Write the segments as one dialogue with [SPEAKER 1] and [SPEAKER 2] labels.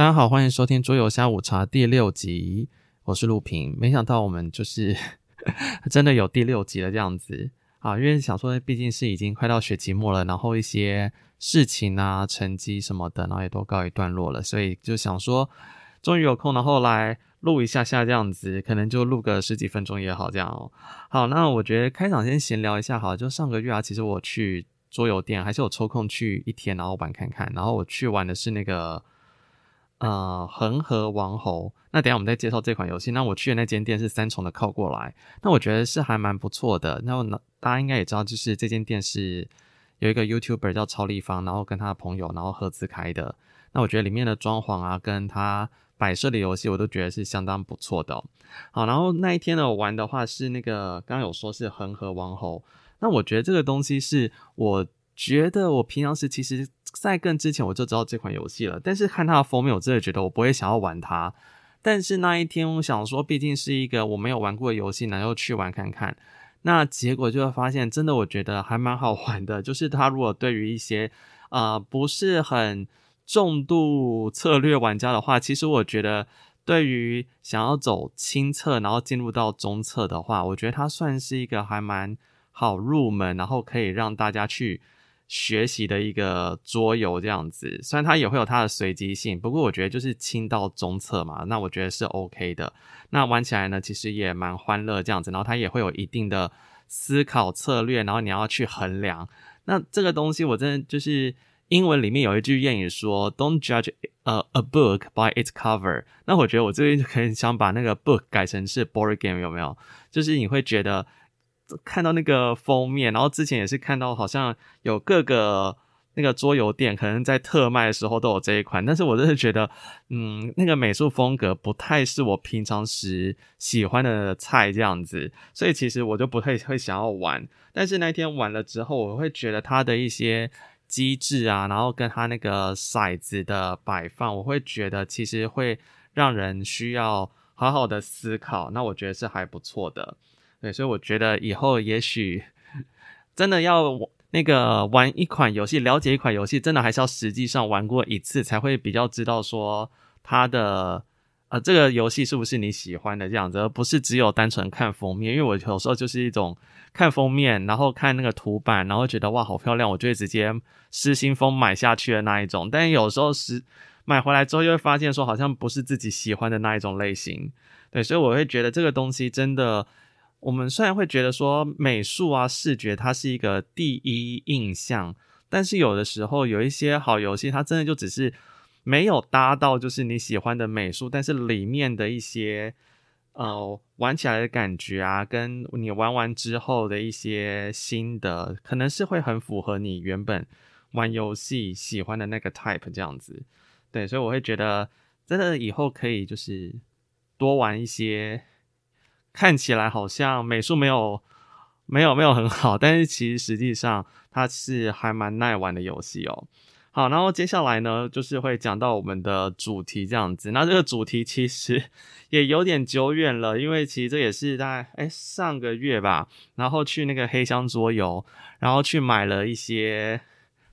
[SPEAKER 1] 大家好，欢迎收听桌游下午茶第六集，我是陆平。没想到我们就是 真的有第六集了这样子啊，因为想说毕竟是已经快到学期末了，然后一些事情啊、成绩什么的，然后也都告一段落了，所以就想说终于有空，然后来录一下下这样子，可能就录个十几分钟也好这样哦。好，那我觉得开场先闲聊一下好，就上个月啊，其实我去桌游店还是有抽空去一天，然后玩看看，然后我去玩的是那个。呃，恒河王侯。那等下我们再介绍这款游戏。那我去的那间店是三重的靠过来，那我觉得是还蛮不错的。那我大家应该也知道，就是这间店是有一个 YouTuber 叫超立方，然后跟他的朋友然后合资开的。那我觉得里面的装潢啊，跟他摆设的游戏，我都觉得是相当不错的。好，然后那一天呢，我玩的话是那个刚刚有说是恒河王侯。那我觉得这个东西是我觉得我平常时其实。在更之前我就知道这款游戏了，但是看它的封面，我真的觉得我不会想要玩它。但是那一天，我想说，毕竟是一个我没有玩过的游戏，然后去玩看看。那结果就会发现，真的我觉得还蛮好玩的。就是它如果对于一些呃不是很重度策略玩家的话，其实我觉得对于想要走轻测，然后进入到中策的话，我觉得它算是一个还蛮好入门，然后可以让大家去。学习的一个桌游这样子，虽然它也会有它的随机性，不过我觉得就是轻到中策嘛，那我觉得是 OK 的。那玩起来呢，其实也蛮欢乐这样子，然后它也会有一定的思考策略，然后你要去衡量。那这个东西我真的就是英文里面有一句谚语说，Don't judge a a book by its cover。那我觉得我这边就可以想把那个 book 改成是 board game 有没有？就是你会觉得。看到那个封面，然后之前也是看到好像有各个那个桌游店可能在特卖的时候都有这一款，但是我真的觉得，嗯，那个美术风格不太是我平常时喜欢的菜这样子，所以其实我就不太会想要玩。但是那天玩了之后，我会觉得它的一些机制啊，然后跟它那个骰子的摆放，我会觉得其实会让人需要好好的思考，那我觉得是还不错的。对，所以我觉得以后也许真的要那个玩一款游戏，了解一款游戏，真的还是要实际上玩过一次，才会比较知道说它的呃这个游戏是不是你喜欢的这样子，而不是只有单纯看封面。因为我有时候就是一种看封面，然后看那个图板，然后觉得哇好漂亮，我就会直接失心疯买下去的那一种。但有时候是买回来之后，又会发现说好像不是自己喜欢的那一种类型。对，所以我会觉得这个东西真的。我们虽然会觉得说美术啊、视觉它是一个第一印象，但是有的时候有一些好游戏，它真的就只是没有搭到就是你喜欢的美术，但是里面的一些呃玩起来的感觉啊，跟你玩完之后的一些心得，可能是会很符合你原本玩游戏喜欢的那个 type 这样子。对，所以我会觉得真的以后可以就是多玩一些。看起来好像美术没有没有没有很好，但是其实实际上它是还蛮耐玩的游戏哦。好，然后接下来呢，就是会讲到我们的主题这样子。那这个主题其实也有点久远了，因为其实这也是在哎上个月吧，然后去那个黑箱桌游，然后去买了一些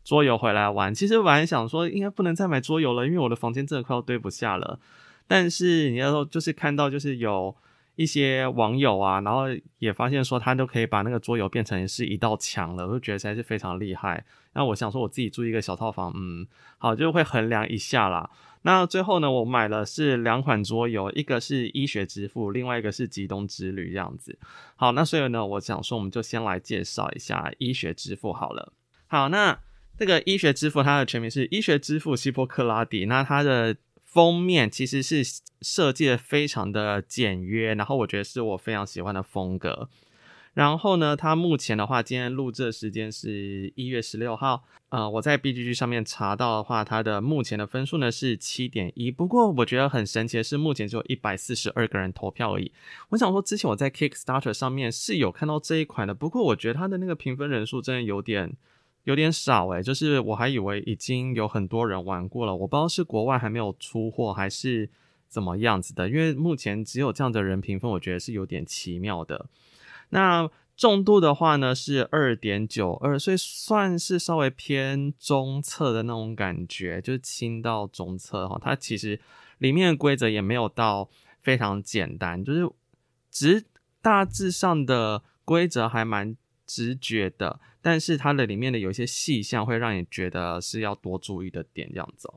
[SPEAKER 1] 桌游回来玩。其实本来想说应该不能再买桌游了，因为我的房间真的快要堆不下了。但是你要说就是看到就是有。一些网友啊，然后也发现说他都可以把那个桌游变成是一道墙了，我就觉得实在是非常厉害。那我想说我自己住一个小套房，嗯，好，就会衡量一下啦。那最后呢，我买了是两款桌游，一个是医学之父，另外一个是极东之旅这样子。好，那所以呢，我想说我们就先来介绍一下医学之父好了。好，那这个医学之父它的全名是医学之父希波克拉底，那它的。封面其实是设计的非常的简约，然后我觉得是我非常喜欢的风格。然后呢，它目前的话，今天录制的时间是一月十六号。呃，我在 BGG 上面查到的话，它的目前的分数呢是七点一。不过我觉得很神奇的是，目前只有一百四十二个人投票而已。我想说，之前我在 Kickstarter 上面是有看到这一款的，不过我觉得它的那个评分人数真的有点。有点少诶，就是我还以为已经有很多人玩过了，我不知道是国外还没有出货还是怎么样子的，因为目前只有这样的人评分，我觉得是有点奇妙的。那重度的话呢是二点九二，所以算是稍微偏中侧的那种感觉，就是轻到中侧哈。它其实里面的规则也没有到非常简单，就是只大致上的规则还蛮直觉的，但是它的里面的有一些细项会让你觉得是要多注意的点，这样子哦。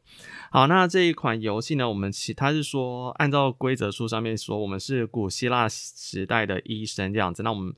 [SPEAKER 1] 好，那这一款游戏呢，我们其他是说按照规则书上面说，我们是古希腊时代的医生这样子。那我们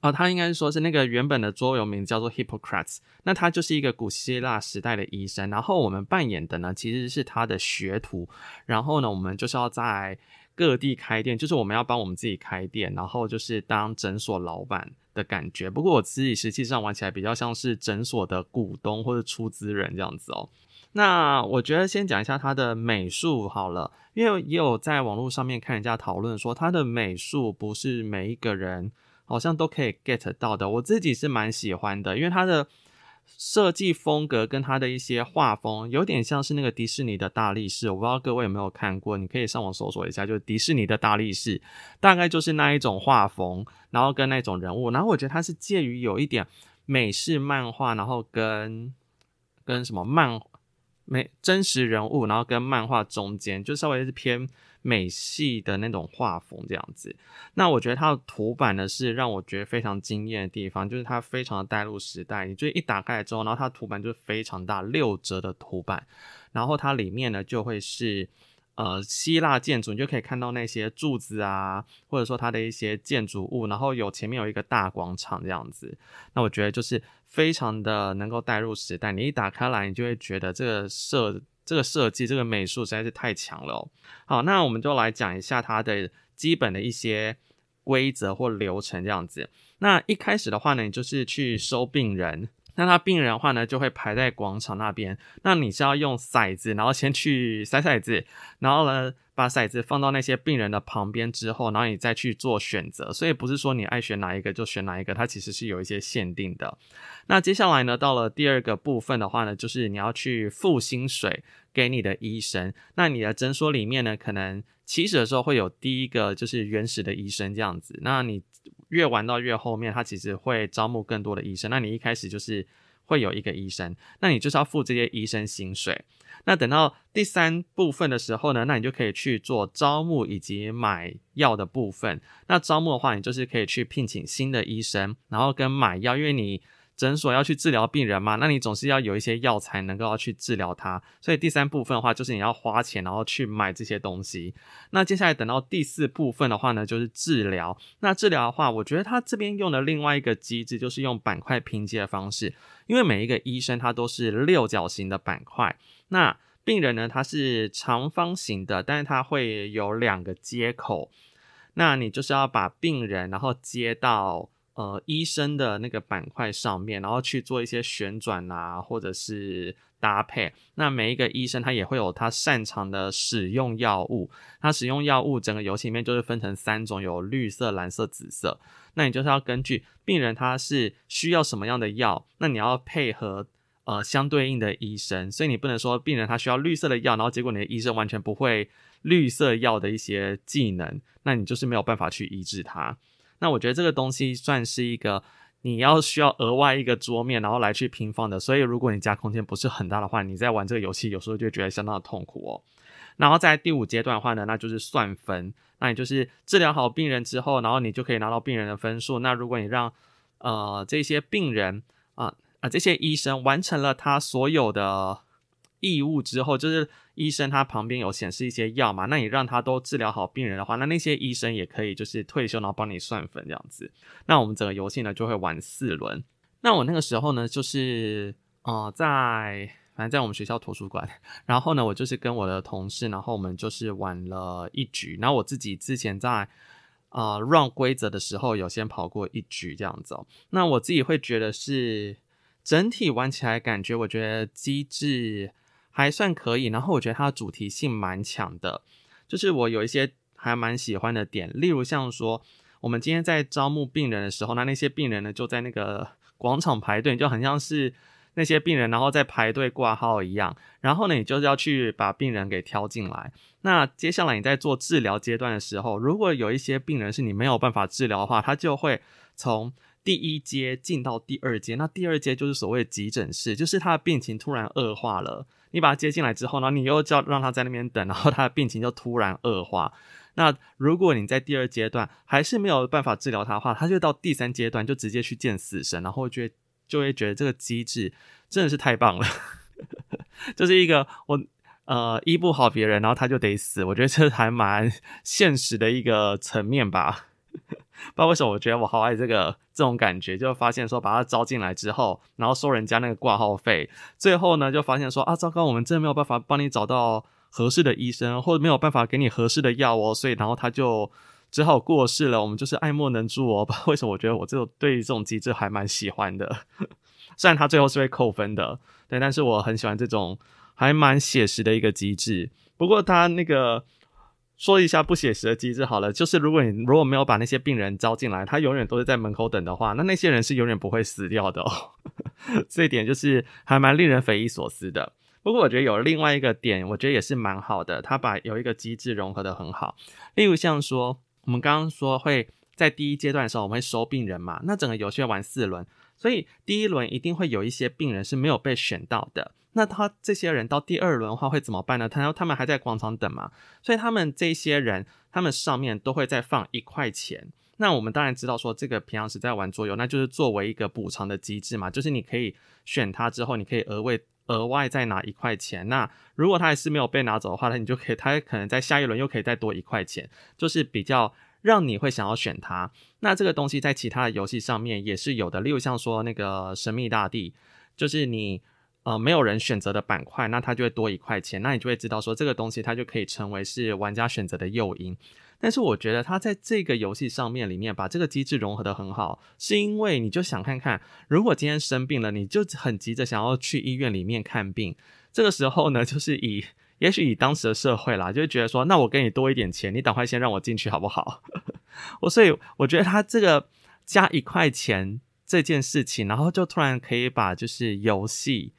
[SPEAKER 1] 啊，他应该是说是那个原本的桌游名叫做 Hippocrates，那他就是一个古希腊时代的医生。然后我们扮演的呢，其实是他的学徒。然后呢，我们就是要在各地开店，就是我们要帮我们自己开店，然后就是当诊所老板的感觉。不过我自己实际上玩起来比较像是诊所的股东或者出资人这样子哦。那我觉得先讲一下它的美术好了，因为也有在网络上面看人家讨论说，它的美术不是每一个人好像都可以 get 到的。我自己是蛮喜欢的，因为它的。设计风格跟它的一些画风有点像是那个迪士尼的大力士，我不知道各位有没有看过，你可以上网搜索一下，就是迪士尼的大力士，大概就是那一种画风，然后跟那种人物，然后我觉得它是介于有一点美式漫画，然后跟跟什么漫美真实人物，然后跟漫画中间，就稍微是偏。美系的那种画风这样子，那我觉得它的图版呢是让我觉得非常惊艳的地方，就是它非常的带入时代。你就一打开来之后，然后它图版就是非常大，六折的图版，然后它里面呢就会是呃希腊建筑，你就可以看到那些柱子啊，或者说它的一些建筑物，然后有前面有一个大广场这样子。那我觉得就是非常的能够带入时代，你一打开来，你就会觉得这个设。这个设计，这个美术实在是太强了。好，那我们就来讲一下它的基本的一些规则或流程这样子。那一开始的话呢，你就是去收病人。那他病人的话呢，就会排在广场那边。那你是要用骰子，然后先去筛骰子，然后呢，把骰子放到那些病人的旁边之后，然后你再去做选择。所以不是说你爱选哪一个就选哪一个，它其实是有一些限定的。那接下来呢，到了第二个部分的话呢，就是你要去付薪水给你的医生。那你的诊所里面呢，可能起始的时候会有第一个就是原始的医生这样子。那你越玩到越后面，他其实会招募更多的医生。那你一开始就是会有一个医生，那你就是要付这些医生薪水。那等到第三部分的时候呢，那你就可以去做招募以及买药的部分。那招募的话，你就是可以去聘请新的医生，然后跟买药，因为你。诊所要去治疗病人嘛，那你总是要有一些药材能够要去治疗他，所以第三部分的话就是你要花钱，然后去买这些东西。那接下来等到第四部分的话呢，就是治疗。那治疗的话，我觉得他这边用的另外一个机制就是用板块拼接的方式，因为每一个医生他都是六角形的板块，那病人呢，他是长方形的，但是他会有两个接口，那你就是要把病人然后接到。呃，医生的那个板块上面，然后去做一些旋转啊，或者是搭配。那每一个医生他也会有他擅长的使用药物。他使用药物，整个游戏里面就是分成三种，有绿色、蓝色、紫色。那你就是要根据病人他是需要什么样的药，那你要配合呃相对应的医生。所以你不能说病人他需要绿色的药，然后结果你的医生完全不会绿色药的一些技能，那你就是没有办法去医治他。那我觉得这个东西算是一个你要需要额外一个桌面，然后来去平放的。所以如果你家空间不是很大的话，你在玩这个游戏有时候就觉得相当的痛苦哦。然后在第五阶段的话呢，那就是算分。那你就是治疗好病人之后，然后你就可以拿到病人的分数。那如果你让呃这些病人啊啊、这些医生完成了他所有的义务之后，就是。医生他旁边有显示一些药嘛，那你让他都治疗好病人的话，那那些医生也可以就是退休，然后帮你算分这样子。那我们整个游戏呢就会玩四轮。那我那个时候呢就是呃在反正在我们学校图书馆，然后呢我就是跟我的同事，然后我们就是玩了一局。然后我自己之前在呃 run 规则的时候有先跑过一局这样子哦。那我自己会觉得是整体玩起来感觉，我觉得机制。还算可以，然后我觉得它的主题性蛮强的，就是我有一些还蛮喜欢的点，例如像说我们今天在招募病人的时候，那那些病人呢就在那个 广场排队，就很像是那些病人，然后在排队挂号一样。然后呢，你就是要去把病人给挑进来。那接下来你在做治疗阶段的时候，如果有一些病人是你没有办法治疗的话，他就会从第一阶进到第二阶。那第二阶就是所谓急诊室，就是他的病情突然恶化了。你把他接进来之后呢，你又叫让他在那边等，然后他的病情就突然恶化。那如果你在第二阶段还是没有办法治疗他的话，他就到第三阶段就直接去见死神，然后就会就会觉得这个机制真的是太棒了，就是一个我呃医不好别人，然后他就得死，我觉得这还蛮现实的一个层面吧。不知道为什么，我觉得我好爱这个这种感觉，就发现说把他招进来之后，然后收人家那个挂号费，最后呢就发现说啊，糟糕，我们真的没有办法帮你找到。合适的医生，或者没有办法给你合适的药哦，所以然后他就只好过世了。我们就是爱莫能助哦。不知道为什么？我觉得我这种对于这种机制还蛮喜欢的，虽然他最后是会扣分的，对，但是我很喜欢这种还蛮写实的一个机制。不过他那个说一下不写实的机制好了，就是如果你如果没有把那些病人招进来，他永远都是在门口等的话，那那些人是永远不会死掉的哦。这一点就是还蛮令人匪夷所思的。不过我觉得有另外一个点，我觉得也是蛮好的。他把有一个机制融合的很好，例如像说我们刚刚说会在第一阶段的时候，我们会收病人嘛，那整个游戏要玩四轮，所以第一轮一定会有一些病人是没有被选到的。那他这些人到第二轮的话会怎么办呢？他他们还在广场等嘛，所以他们这些人他们上面都会再放一块钱。那我们当然知道说这个平常时在玩桌游，那就是作为一个补偿的机制嘛，就是你可以选他之后，你可以额外。额外再拿一块钱，那如果他还是没有被拿走的话，那你就可以，他可能在下一轮又可以再多一块钱，就是比较让你会想要选他。那这个东西在其他的游戏上面也是有的，例如像说那个神秘大地，就是你呃没有人选择的板块，那它就会多一块钱，那你就会知道说这个东西它就可以成为是玩家选择的诱因。但是我觉得他在这个游戏上面里面把这个机制融合得很好，是因为你就想看看，如果今天生病了，你就很急着想要去医院里面看病，这个时候呢，就是以也许以当时的社会啦，就会觉得说，那我给你多一点钱，你赶快先让我进去好不好？我所以我觉得他这个加一块钱这件事情，然后就突然可以把就是游戏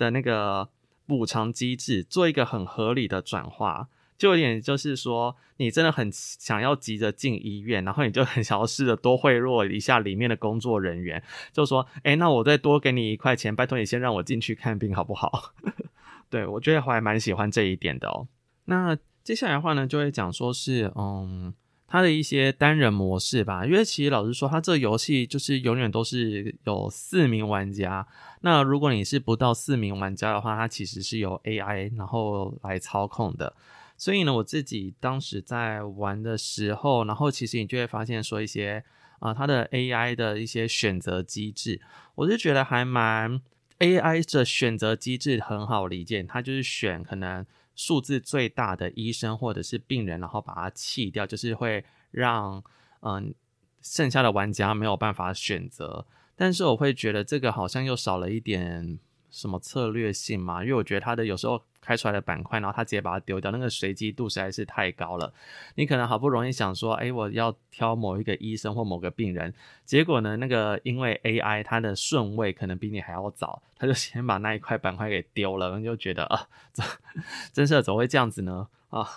[SPEAKER 1] 的那个补偿机制做一个很合理的转化。就有点就是说，你真的很想要急着进医院，然后你就很想要试着多贿赂一下里面的工作人员，就说：“诶，那我再多给你一块钱，拜托你先让我进去看病好不好？” 对，我觉得还蛮喜欢这一点的哦。那接下来的话呢，就会讲说是嗯，它的一些单人模式吧，因为其实老实说，它这个游戏就是永远都是有四名玩家。那如果你是不到四名玩家的话，它其实是由 AI 然后来操控的。所以呢，我自己当时在玩的时候，然后其实你就会发现说一些啊、它的 AI 的一些选择机制，我就觉得还蛮 AI 的选择机制很好理解，它就是选可能数字最大的医生或者是病人，然后把它弃掉，就是会让嗯、剩下的玩家没有办法选择。但是我会觉得这个好像又少了一点什么策略性嘛，因为我觉得它的有时候。开出来的板块，然后他直接把它丢掉，那个随机度实在是太高了。你可能好不容易想说，哎，我要挑某一个医生或某个病人，结果呢，那个因为 AI 它的顺位可能比你还要早，他就先把那一块板块给丢了，你就觉得啊，这 真是怎么会这样子呢？啊！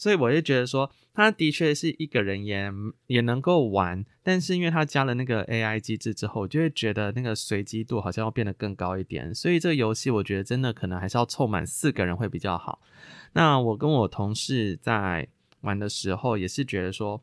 [SPEAKER 1] 所以我就觉得说，他的确是一个人也也能够玩，但是因为他加了那个 AI 机制之后，就会觉得那个随机度好像要变得更高一点。所以这个游戏我觉得真的可能还是要凑满四个人会比较好。那我跟我同事在玩的时候也是觉得说。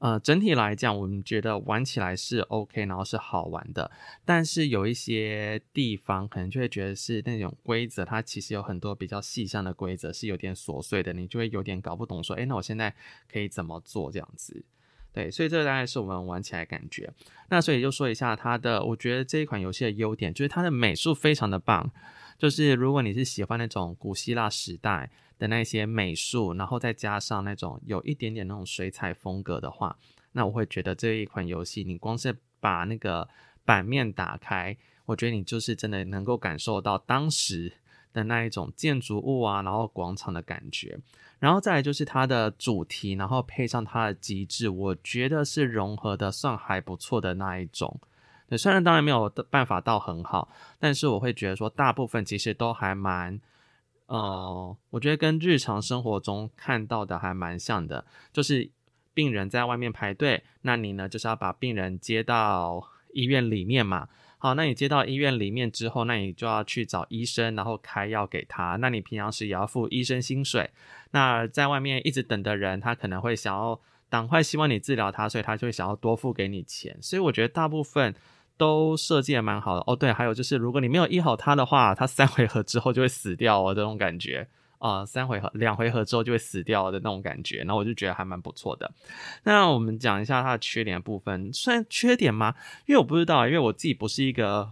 [SPEAKER 1] 呃，整体来讲，我们觉得玩起来是 OK，然后是好玩的。但是有一些地方可能就会觉得是那种规则，它其实有很多比较细项的规则是有点琐碎的，你就会有点搞不懂。说，诶，那我现在可以怎么做这样子？对，所以这个大概是我们玩起来感觉。那所以就说一下它的，我觉得这一款游戏的优点就是它的美术非常的棒。就是如果你是喜欢那种古希腊时代的那些美术，然后再加上那种有一点点那种水彩风格的话，那我会觉得这一款游戏，你光是把那个版面打开，我觉得你就是真的能够感受到当时的那一种建筑物啊，然后广场的感觉。然后再来就是它的主题，然后配上它的机制，我觉得是融合的算还不错的那一种。对，虽然当然没有办法到很好，但是我会觉得说，大部分其实都还蛮，呃，我觉得跟日常生活中看到的还蛮像的，就是病人在外面排队，那你呢就是要把病人接到医院里面嘛。好，那你接到医院里面之后，那你就要去找医生，然后开药给他。那你平常时也要付医生薪水。那在外面一直等的人，他可能会想要赶快希望你治疗他，所以他就会想要多付给你钱。所以我觉得大部分都设计的蛮好的。哦，对，还有就是如果你没有医好它的话，它三回合之后就会死掉哦，这种感觉。啊、三回合，两回合之后就会死掉的那种感觉，然后我就觉得还蛮不错的。那我们讲一下它的缺点部分，算缺点吗？因为我不知道，因为我自己不是一个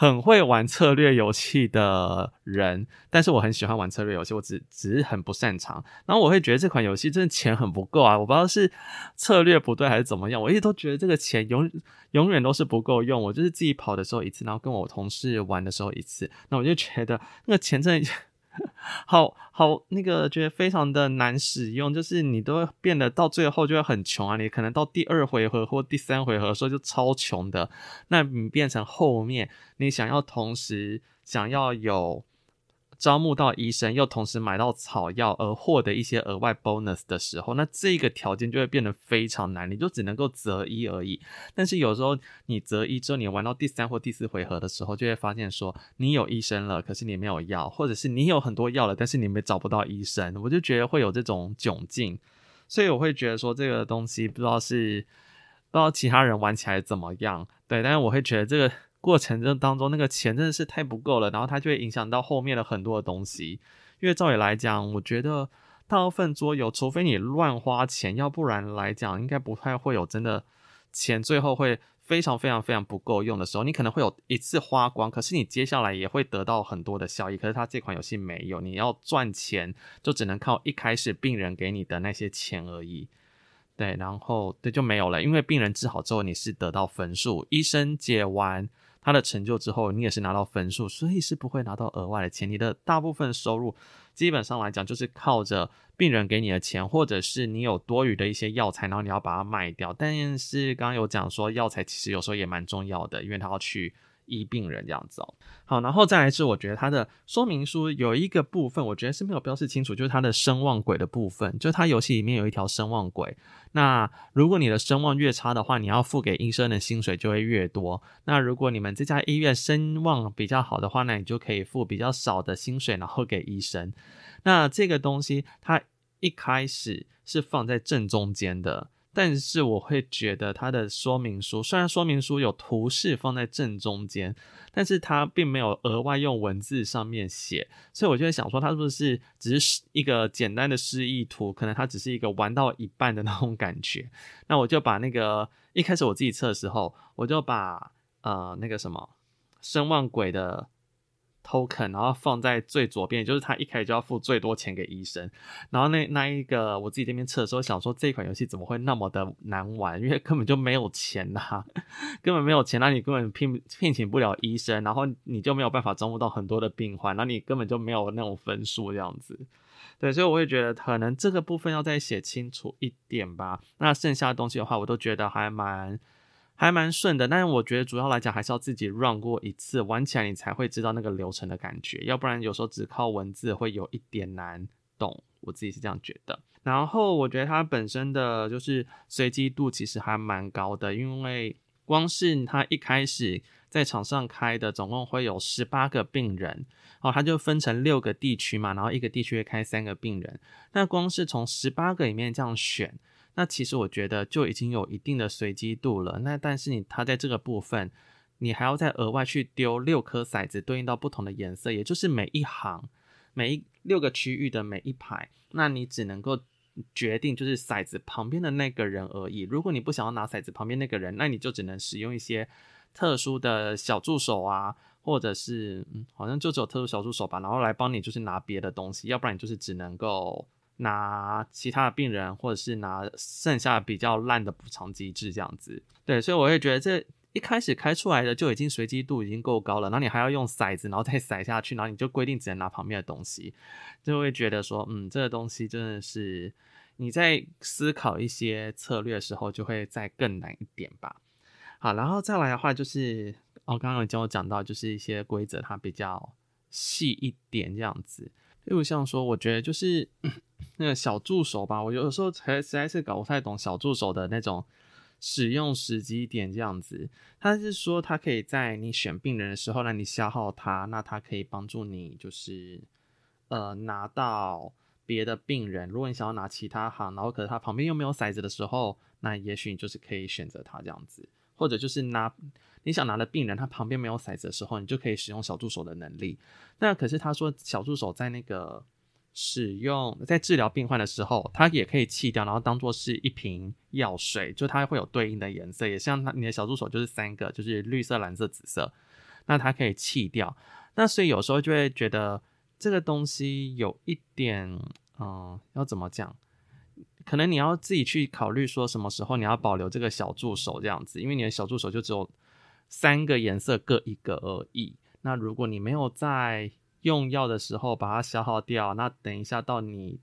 [SPEAKER 1] 很会玩策略游戏的人，但是我很喜欢玩策略游戏，我只只是很不擅长。然后我会觉得这款游戏真的钱很不够啊，我不知道是策略不对还是怎么样，我一直都觉得这个钱永永远都是不够用。我就是自己跑的时候一次，然后跟我同事玩的时候一次，那我就觉得那个钱真的。好好，那个觉得非常的难使用，就是你都会变得到最后就会很穷啊！你可能到第二回合或第三回合的时候就超穷的，那你变成后面你想要同时想要有。招募到医生，又同时买到草药而获得一些额外 bonus 的时候，那这个条件就会变得非常难，你就只能够择一而已。但是有时候你择一之后，你玩到第三或第四回合的时候，就会发现说你有医生了，可是你没有药，或者是你有很多药了，但是你没找不到医生，我就觉得会有这种窘境。所以我会觉得说这个东西不知道是不知道其他人玩起来怎么样，对，但是我会觉得这个。过程中当中，那个钱真的是太不够了，然后它就会影响到后面的很多的东西。因为照理来讲，我觉得大部分桌游，除非你乱花钱，要不然来讲，应该不太会有真的钱最后会非常非常非常不够用的时候。你可能会有一次花光，可是你接下来也会得到很多的效益。可是它这款游戏没有，你要赚钱就只能靠一开始病人给你的那些钱而已。对，然后对就没有了，因为病人治好之后，你是得到分数，医生解完。他的成就之后，你也是拿到分数，所以是不会拿到额外的钱。你的大部分收入，基本上来讲，就是靠着病人给你的钱，或者是你有多余的一些药材，然后你要把它卖掉。但是刚刚有讲说，药材其实有时候也蛮重要的，因为他要去。医病人这样子哦，好，然后再来是我觉得它的说明书有一个部分，我觉得是没有标示清楚，就是它的声望轨的部分，就是它游戏里面有一条声望轨。那如果你的声望越差的话，你要付给医生的薪水就会越多。那如果你们这家医院声望比较好的话，那你就可以付比较少的薪水，然后给医生。那这个东西它一开始是放在正中间的。但是我会觉得它的说明书，虽然说明书有图示放在正中间，但是它并没有额外用文字上面写，所以我就在想说，它是不是只是一个简单的示意图？可能它只是一个玩到一半的那种感觉。那我就把那个一开始我自己测的时候，我就把呃那个什么声望轨的。token，然后放在最左边，就是他一开始就要付最多钱给医生。然后那那一个我自己这边测的时候，想说这款游戏怎么会那么的难玩？因为根本就没有钱呐、啊，根本没有钱，那你根本聘聘请不了医生，然后你就没有办法招募到很多的病患，那你根本就没有那种分数这样子。对，所以我会觉得可能这个部分要再写清楚一点吧。那剩下的东西的话，我都觉得还蛮。还蛮顺的，但是我觉得主要来讲还是要自己 run 过一次，玩起来你才会知道那个流程的感觉，要不然有时候只靠文字会有一点难懂，我自己是这样觉得。然后我觉得它本身的就是随机度其实还蛮高的，因为光是它一开始在场上开的总共会有十八个病人，哦，它就分成六个地区嘛，然后一个地区会开三个病人，那光是从十八个里面这样选。那其实我觉得就已经有一定的随机度了。那但是你它在这个部分，你还要再额外去丢六颗骰子，对应到不同的颜色，也就是每一行、每一六个区域的每一排，那你只能够决定就是骰子旁边的那个人而已。如果你不想要拿骰子旁边那个人，那你就只能使用一些特殊的小助手啊，或者是嗯，好像就只有特殊小助手吧，然后来帮你就是拿别的东西，要不然你就是只能够。拿其他的病人，或者是拿剩下比较烂的补偿机制这样子，对，所以我会觉得这一开始开出来的就已经随机度已经够高了，然后你还要用骰子，然后再骰下去，然后你就规定只能拿旁边的东西，就会觉得说，嗯，这个东西真的是你在思考一些策略的时候就会再更难一点吧。好，然后再来的话就是，哦，刚刚有跟我讲到，就是一些规则它比较细一点这样子。例如像说，我觉得就是那个小助手吧，我有时候才实在是搞不太懂小助手的那种使用时机点这样子。他是说，他可以在你选病人的时候让你消耗他，那他可以帮助你就是呃拿到别的病人。如果你想要拿其他行，然后可是他旁边又没有骰子的时候，那也许你就是可以选择他这样子，或者就是拿。你想拿的病人，他旁边没有骰子的时候，你就可以使用小助手的能力。那可是他说，小助手在那个使用在治疗病患的时候，他也可以弃掉，然后当做是一瓶药水，就它会有对应的颜色，也像他你的小助手就是三个，就是绿色、蓝色、紫色，那它可以弃掉。那所以有时候就会觉得这个东西有一点，嗯，要怎么讲？可能你要自己去考虑说什么时候你要保留这个小助手这样子，因为你的小助手就只有。三个颜色各一个而已。那如果你没有在用药的时候把它消耗掉，那等一下到你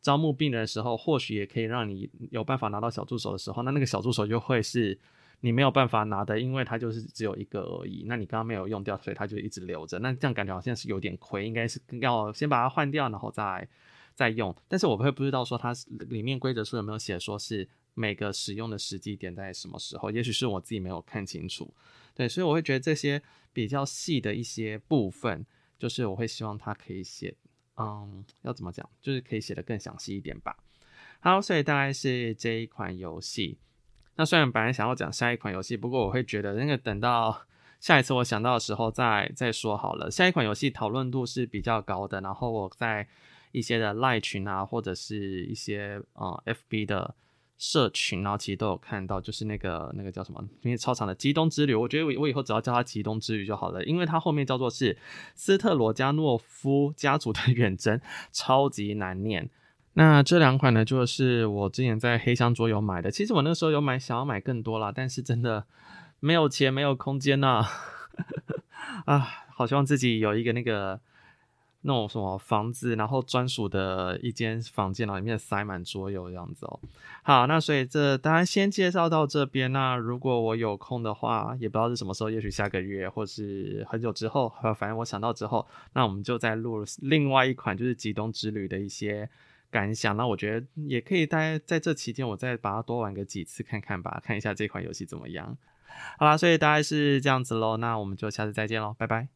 [SPEAKER 1] 招募病人的时候，或许也可以让你有办法拿到小助手的时候，那那个小助手就会是你没有办法拿的，因为它就是只有一个而已。那你刚刚没有用掉，所以它就一直留着。那这样感觉好像是有点亏，应该是要先把它换掉，然后再再用。但是我会不知道说它里面规则书有没有写说是。每个使用的时机点在什么时候？也许是我自己没有看清楚，对，所以我会觉得这些比较细的一些部分，就是我会希望它可以写，嗯，要怎么讲，就是可以写得更详细一点吧。好，所以大概是这一款游戏。那虽然本来想要讲下一款游戏，不过我会觉得那个等到下一次我想到的时候再再说好了。下一款游戏讨论度是比较高的，然后我在一些的赖群啊，或者是一些呃、FB 的。社群，然后其实都有看到，就是那个那个叫什么，因为超长的《极东之旅》，我觉得我我以后只要叫它《极东之旅》就好了，因为它后面叫做是斯特罗加诺夫家族的远征，超级难念。那这两款呢，就是我之前在黑箱桌游买的。其实我那个时候有买，想要买更多啦，但是真的没有钱，没有空间呐、啊。啊，好希望自己有一个那个。那种什么房子，然后专属的一间房间，然后里面塞满桌游这样子哦。好，那所以这大家先介绍到这边。那如果我有空的话，也不知道是什么时候，也许下个月，或是很久之后，反正我想到之后，那我们就再录另外一款，就是《极东之旅》的一些感想。那我觉得也可以待在这期间，我再把它多玩个几次看看吧，看一下这款游戏怎么样。好啦，所以大概是这样子喽。那我们就下次再见喽，拜拜。